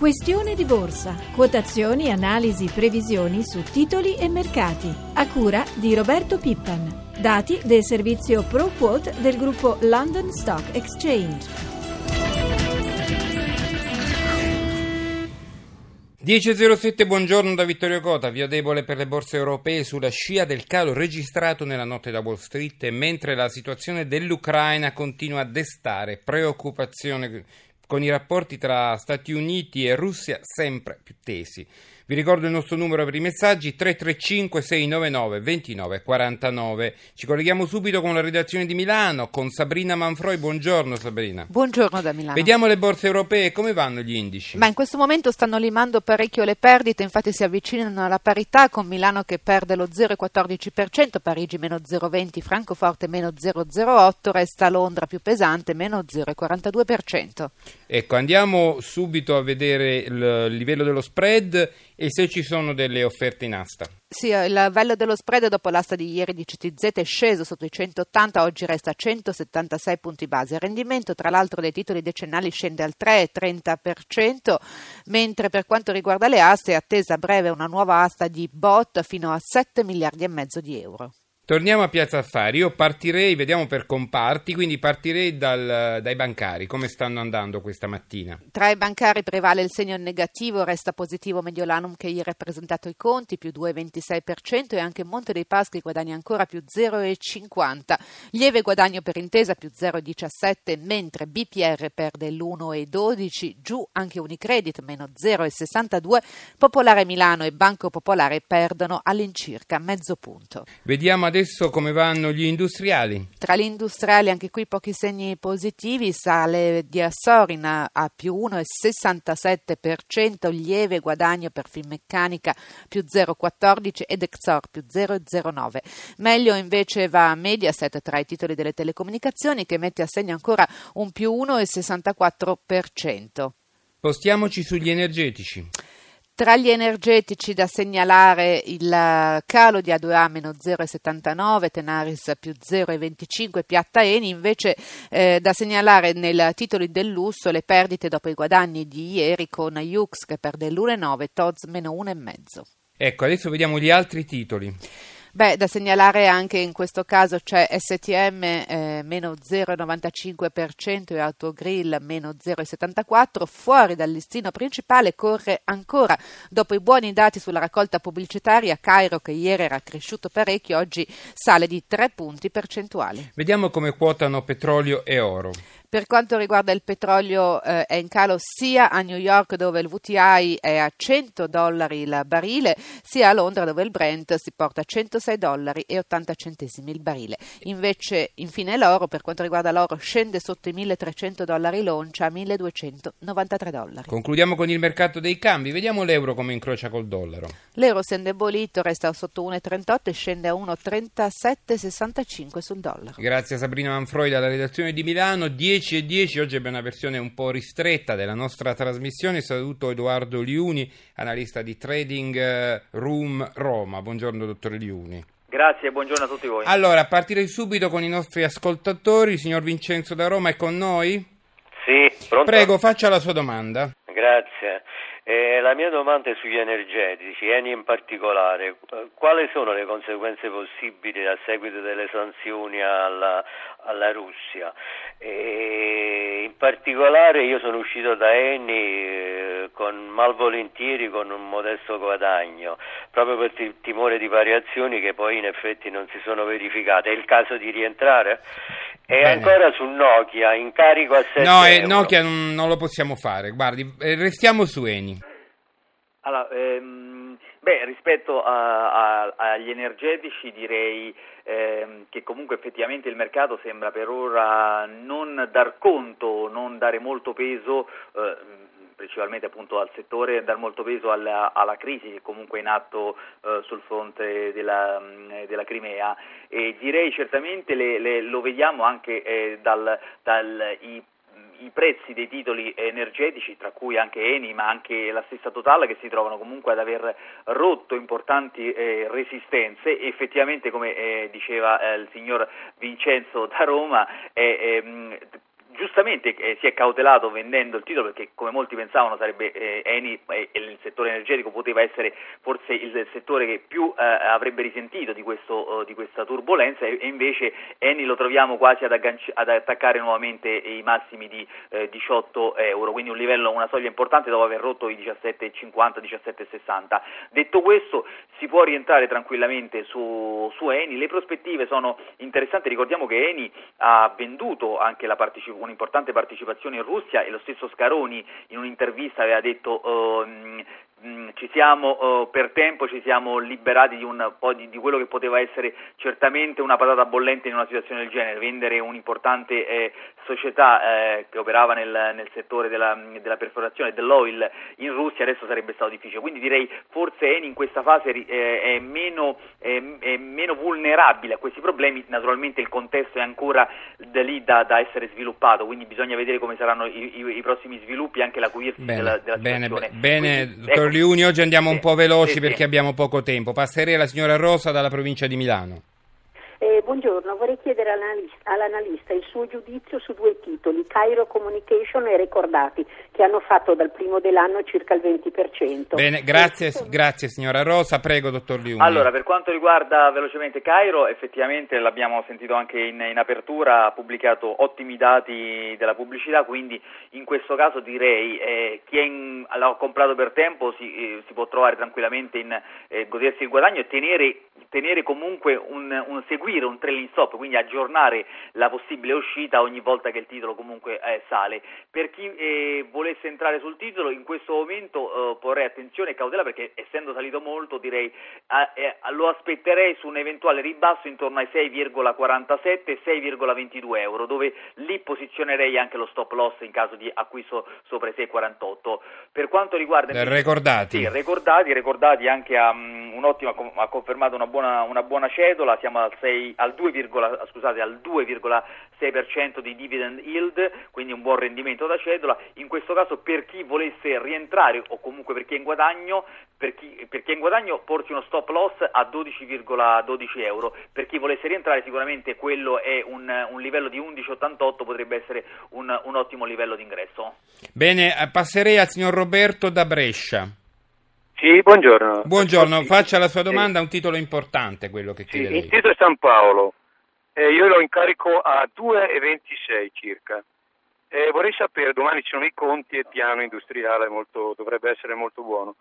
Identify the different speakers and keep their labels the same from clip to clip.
Speaker 1: Questione di borsa. Quotazioni, analisi, previsioni su titoli e mercati. A cura di Roberto Pippan. Dati del servizio ProQuote del gruppo London Stock Exchange.
Speaker 2: 10.07, buongiorno da Vittorio Cota, via debole per le borse europee sulla scia del calo registrato nella notte da Wall Street mentre la situazione dell'Ucraina continua a destare preoccupazione con i rapporti tra Stati Uniti e Russia sempre più tesi. Vi ricordo il nostro numero per i messaggi 335 699 2949. Ci colleghiamo subito con la redazione di Milano con Sabrina Manfroi. Buongiorno Sabrina.
Speaker 3: Buongiorno da Milano.
Speaker 2: Vediamo le borse europee, come vanno gli indici?
Speaker 3: Ma in questo momento stanno limando parecchio le perdite, infatti si avvicinano alla parità con Milano che perde lo 0,14%, Parigi meno 0,20%, Francoforte meno 0,08%, resta Londra più pesante meno 0,42%.
Speaker 2: Ecco, andiamo subito a vedere il livello dello spread e se ci sono delle offerte in asta.
Speaker 3: Sì, il livello dello spread dopo l'asta di ieri di CTZ è sceso sotto i 180, oggi resta a 176 punti base. Il rendimento, tra l'altro, dei titoli decennali scende al 3,30%, mentre per quanto riguarda le aste è attesa a breve una nuova asta di bot fino a 7 miliardi e mezzo di euro.
Speaker 2: Torniamo a Piazza Affari. Io partirei, vediamo per comparti, quindi partirei dal, dai bancari. Come stanno andando questa mattina?
Speaker 3: Tra i bancari prevale il segno negativo, resta positivo Mediolanum che ieri ha presentato i conti, più 2,26% e anche Monte dei Paschi guadagna ancora più 0,50%. Lieve guadagno per intesa più 0,17%, mentre BPR perde l'1,12%, giù anche Unicredit meno 0,62%, Popolare Milano e Banco Popolare perdono all'incirca mezzo punto.
Speaker 2: Vediamo adesso adesso come vanno gli industriali?
Speaker 3: Tra gli industriali anche qui pochi segni positivi, sale di Assorin a più 1,67%, lieve guadagno per Finmeccanica più 0,14% ed Exor più 0,09%. Meglio invece va Mediaset tra i titoli delle telecomunicazioni che mette a segno ancora un più 1,64%.
Speaker 2: Postiamoci sugli energetici.
Speaker 3: Tra gli energetici da segnalare il calo di A2A meno 0,79, Tenaris più 0,25, Piatta Eni invece eh, da segnalare nei titoli del lusso le perdite dopo i guadagni di ieri con Yux che perde l'1,9, Toz meno 1,5.
Speaker 2: Ecco, adesso vediamo gli altri titoli.
Speaker 3: Beh, da segnalare anche in questo caso c'è STM eh, meno 0,95% e Autogrill meno 0,74%. Fuori dal listino principale corre ancora, dopo i buoni dati sulla raccolta pubblicitaria, Cairo che ieri era cresciuto parecchio, oggi sale di 3 punti percentuali.
Speaker 2: Vediamo come quotano petrolio e oro.
Speaker 3: Per quanto riguarda il petrolio eh, è in calo sia a New York dove il VTI è a 100 dollari il barile, sia a Londra dove il Brent si porta a 106 dollari e 80 centesimi il barile. Invece, infine l'oro, per quanto riguarda l'oro, scende sotto i 1300 dollari l'oncia a 1293 dollari.
Speaker 2: Concludiamo con il mercato dei cambi, vediamo l'euro come incrocia col dollaro.
Speaker 3: L'euro si è indebolito, resta sotto 1,38 e scende a 1,3765 sul dollaro.
Speaker 2: Grazie a Sabrina Manfroi dalla redazione di Milano. 10 10 e 10, oggi abbiamo una versione un po' ristretta della nostra trasmissione. Saluto Edoardo Liuni, analista di Trading eh, Room Roma. Buongiorno dottor Liuni.
Speaker 4: Grazie, buongiorno a tutti voi.
Speaker 2: Allora, partirei subito con i nostri ascoltatori. Il signor Vincenzo da Roma è con noi?
Speaker 4: Sì, pronto?
Speaker 2: Prego, faccia la sua domanda.
Speaker 4: Grazie. Eh, la mia domanda è sugli energetici, Eni in particolare. Quali sono le conseguenze possibili a seguito delle sanzioni alla, alla Russia? Eh, in particolare io sono uscito da Eni eh, con malvolentieri con un modesto guadagno, proprio per il timore di variazioni che poi in effetti non si sono verificate. È il caso di rientrare? E Bene. ancora su Nokia, incarico a 7
Speaker 2: No,
Speaker 4: eh,
Speaker 2: Nokia non, non, lo possiamo fare. Guardi, eh, restiamo su Eni.
Speaker 5: Allora, ehm, beh, rispetto a, a, agli energetici direi ehm, che comunque effettivamente il mercato sembra per ora non dar conto, non dare molto peso. Eh, principalmente appunto al settore, dar molto peso alla, alla crisi che comunque è in atto eh, sul fronte della, mm, della, Crimea e direi certamente le, le, lo vediamo anche eh, dal i prezzi dei titoli energetici, tra cui anche Eni, ma anche la stessa Total, che si trovano comunque ad aver rotto importanti eh, resistenze. Effettivamente, come eh, diceva eh, il signor Vincenzo da Roma, ehm, giustamente eh, si è cautelato vendendo il titolo perché come molti pensavano sarebbe eh, Eni e eh, il settore energetico poteva essere forse il settore che più eh, avrebbe risentito di, questo, di, questa turbolenza e, invece Eni lo troviamo quasi ad, agganci- ad attaccare nuovamente i massimi di 18 eh, euro, quindi un livello, una soglia importante dopo aver rotto i 17,50, 17,60. Detto questo si può rientrare tranquillamente su, su Eni, le prospettive sono interessanti, ricordiamo che Eni ha venduto anche partecip- un'importante partecipazione in Russia e lo stesso Scaroni in un'intervista aveva detto Mm, ci siamo uh, per tempo ci siamo liberati di un po' di, di, quello che poteva essere certamente una patata bollente in una situazione del genere, vendere un'importante eh, società eh, che operava nel, nel settore della, della, perforazione dell'oil in Russia adesso sarebbe stato difficile, quindi direi forse Eni in questa fase eh, è, meno, è, meno, vulnerabile a questi problemi, naturalmente il contesto è ancora da lì da, da essere sviluppato, quindi bisogna vedere come saranno i, i, i prossimi sviluppi anche l'acuirsi
Speaker 2: bene,
Speaker 5: della, della
Speaker 2: bene,
Speaker 5: situazione.
Speaker 2: Bene,
Speaker 5: quindi,
Speaker 2: dottor ecco, Liuni, oggi andiamo
Speaker 5: sì,
Speaker 2: un po' veloci
Speaker 5: sì,
Speaker 2: perché
Speaker 5: sì.
Speaker 2: abbiamo poco tempo. Passerei alla signora Rosa dalla provincia di Milano.
Speaker 6: Eh, buongiorno, vorrei chiedere all'analista, all'analista, il suo giudizio su due titoli, Cairo Communication e Ricordati, che hanno fatto dal primo dell'anno circa il 20%.
Speaker 2: Bene, grazie, grazie signora Rosa, prego dottor Liuni.
Speaker 5: Allora, per quanto riguarda velocemente Cairo, effettivamente l'abbiamo sentito anche in, in apertura, ha pubblicato ottimi dati della pubblicità, quindi in questo caso direi eh, chi in, l'ha comprato per tempo si, eh, si può trovare tranquillamente in eh, godersi il guadagno e tenere, tenere comunque un, un seguire un trailing stop, quindi aggiornare la possibile uscita ogni volta che il titolo comunque eh, sale. Per chi eh, volesse entrare sul titolo in questo momento eh, porrei attenzione e cautela perché essendo salito molto direi eh, lo aspetterei su un eventuale ribasso intorno ai 6,47-6,22 euro dove lì posizionerei anche lo stop loss in caso di acquisto sopra i 6,48. Per quanto riguarda...
Speaker 2: Eh, ricordati.
Speaker 5: Sì, ricordati, ricordati anche a um, un'ottima, ha confermato una buona, una buona cedola, siamo al 6 al 2, scusate, al 2,6% di dividend yield, quindi un buon rendimento da cedola. In questo caso per chi volesse rientrare o comunque per chi è in guadagno, per chi, per chi è in guadagno porti uno stop loss a 12,12 euro. Per chi volesse rientrare sicuramente quello è un, un livello di 11,88 potrebbe essere un, un ottimo livello di ingresso.
Speaker 2: Bene, eh, passerei al signor Roberto da Brescia.
Speaker 7: Sì, buongiorno.
Speaker 2: Buongiorno, faccia la sua domanda, è un titolo importante quello che chiede
Speaker 7: sì,
Speaker 2: lei.
Speaker 7: Il titolo è San Paolo, eh, io lo incarico a 2,26 circa. Eh, vorrei sapere, domani ci sono i conti e il piano industriale molto, dovrebbe essere molto buono.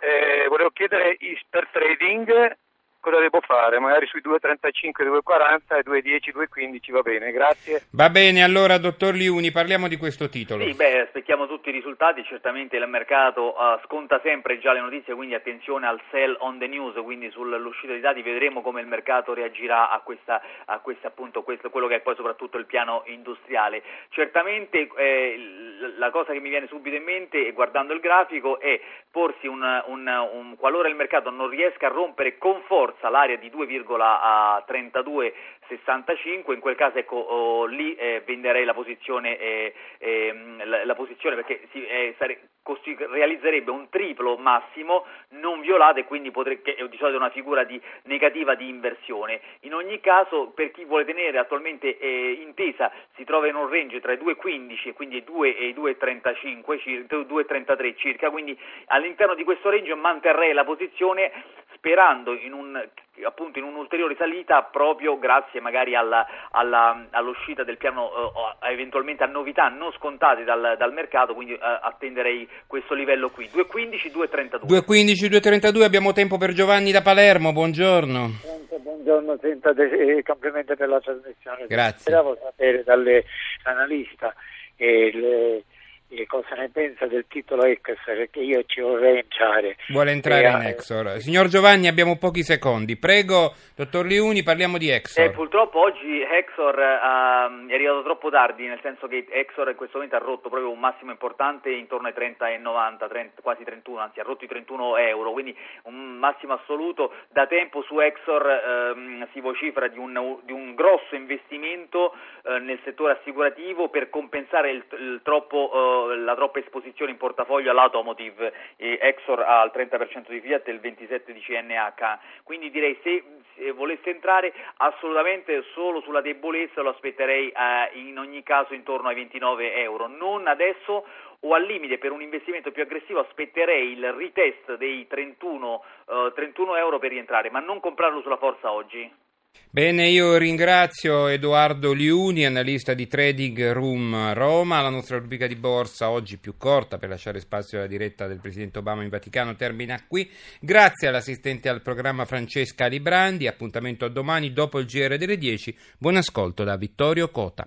Speaker 7: Eh, volevo chiedere per trading cosa devo fare? Magari sui 2,35, 2,40 e 2,10, 2,15 va bene, grazie.
Speaker 2: Va bene, allora dottor Liuni, parliamo di questo titolo.
Speaker 5: Sì, beh, aspettiamo tutti i risultati, certamente il mercato uh, sconta sempre già le notizie, quindi attenzione al sell on the news, quindi sull'uscita dei dati vedremo come il mercato reagirà a, questa, a questa, appunto, questo, quello che è poi soprattutto il piano industriale. Certamente eh, la cosa che mi viene subito in mente, guardando il grafico, è porsi un, un, un qualora il mercato non riesca a rompere con forza forza l'area di 2,3265, in quel caso ecco, oh, lì eh, venderei la posizione, eh, eh, la, la, posizione perché si, eh, sare, costi- realizzerebbe un triplo massimo non violato e quindi potrebbe, che è di solito una figura di negativa di inversione. In ogni caso per chi vuole tenere attualmente eh, intesa si trova in un range tra i 2,15 e quindi i 2 e i 2,35, 2,33 circa, quindi all'interno di questo range manterrei la posizione sperando in, un, appunto, in un'ulteriore salita proprio grazie magari alla, alla, all'uscita del piano eh, eventualmente a novità non scontate dal, dal mercato, quindi eh, attenderei questo livello qui, 2.15, 2.32.
Speaker 2: 2.15, 2.32, abbiamo tempo per Giovanni da Palermo, buongiorno.
Speaker 8: Buongiorno, senta, eh, complimenti per la trasmissione.
Speaker 2: Grazie.
Speaker 8: Volevo sapere dall'analista eh, le e cosa ne pensa del titolo Exor perché io ci vorrei entrare.
Speaker 2: Vuole entrare
Speaker 8: e,
Speaker 2: in eh, Exor. Signor Giovanni, abbiamo pochi secondi. Prego, dottor Liuni, parliamo di Exor.
Speaker 5: Eh, purtroppo oggi Exor uh, è arrivato troppo tardi, nel senso che Exor in questo momento ha rotto proprio un massimo importante intorno ai 30 e 90, 30, quasi 31, anzi ha rotto i 31 euro, quindi un massimo assoluto. Da tempo su Exor uh, si vocifera di un, di un grosso investimento uh, nel settore assicurativo per compensare il, il troppo la troppa esposizione in portafoglio all'automotive, eh, Exor ha il 30% di Fiat e il 27% di CNH, quindi direi se, se volesse entrare assolutamente solo sulla debolezza lo aspetterei eh, in ogni caso intorno ai 29 euro, non adesso o al limite per un investimento più aggressivo aspetterei il retest dei 31, uh, 31 euro per rientrare, ma non comprarlo sulla forza oggi.
Speaker 2: Bene, io ringrazio Edoardo Liuni, analista di Trading Room Roma. La nostra rubrica di borsa, oggi più corta per lasciare spazio alla diretta del Presidente Obama in Vaticano, termina qui. Grazie all'assistente al programma Francesca Librandi. Appuntamento a domani dopo il GR delle 10. Buon ascolto da Vittorio Cota.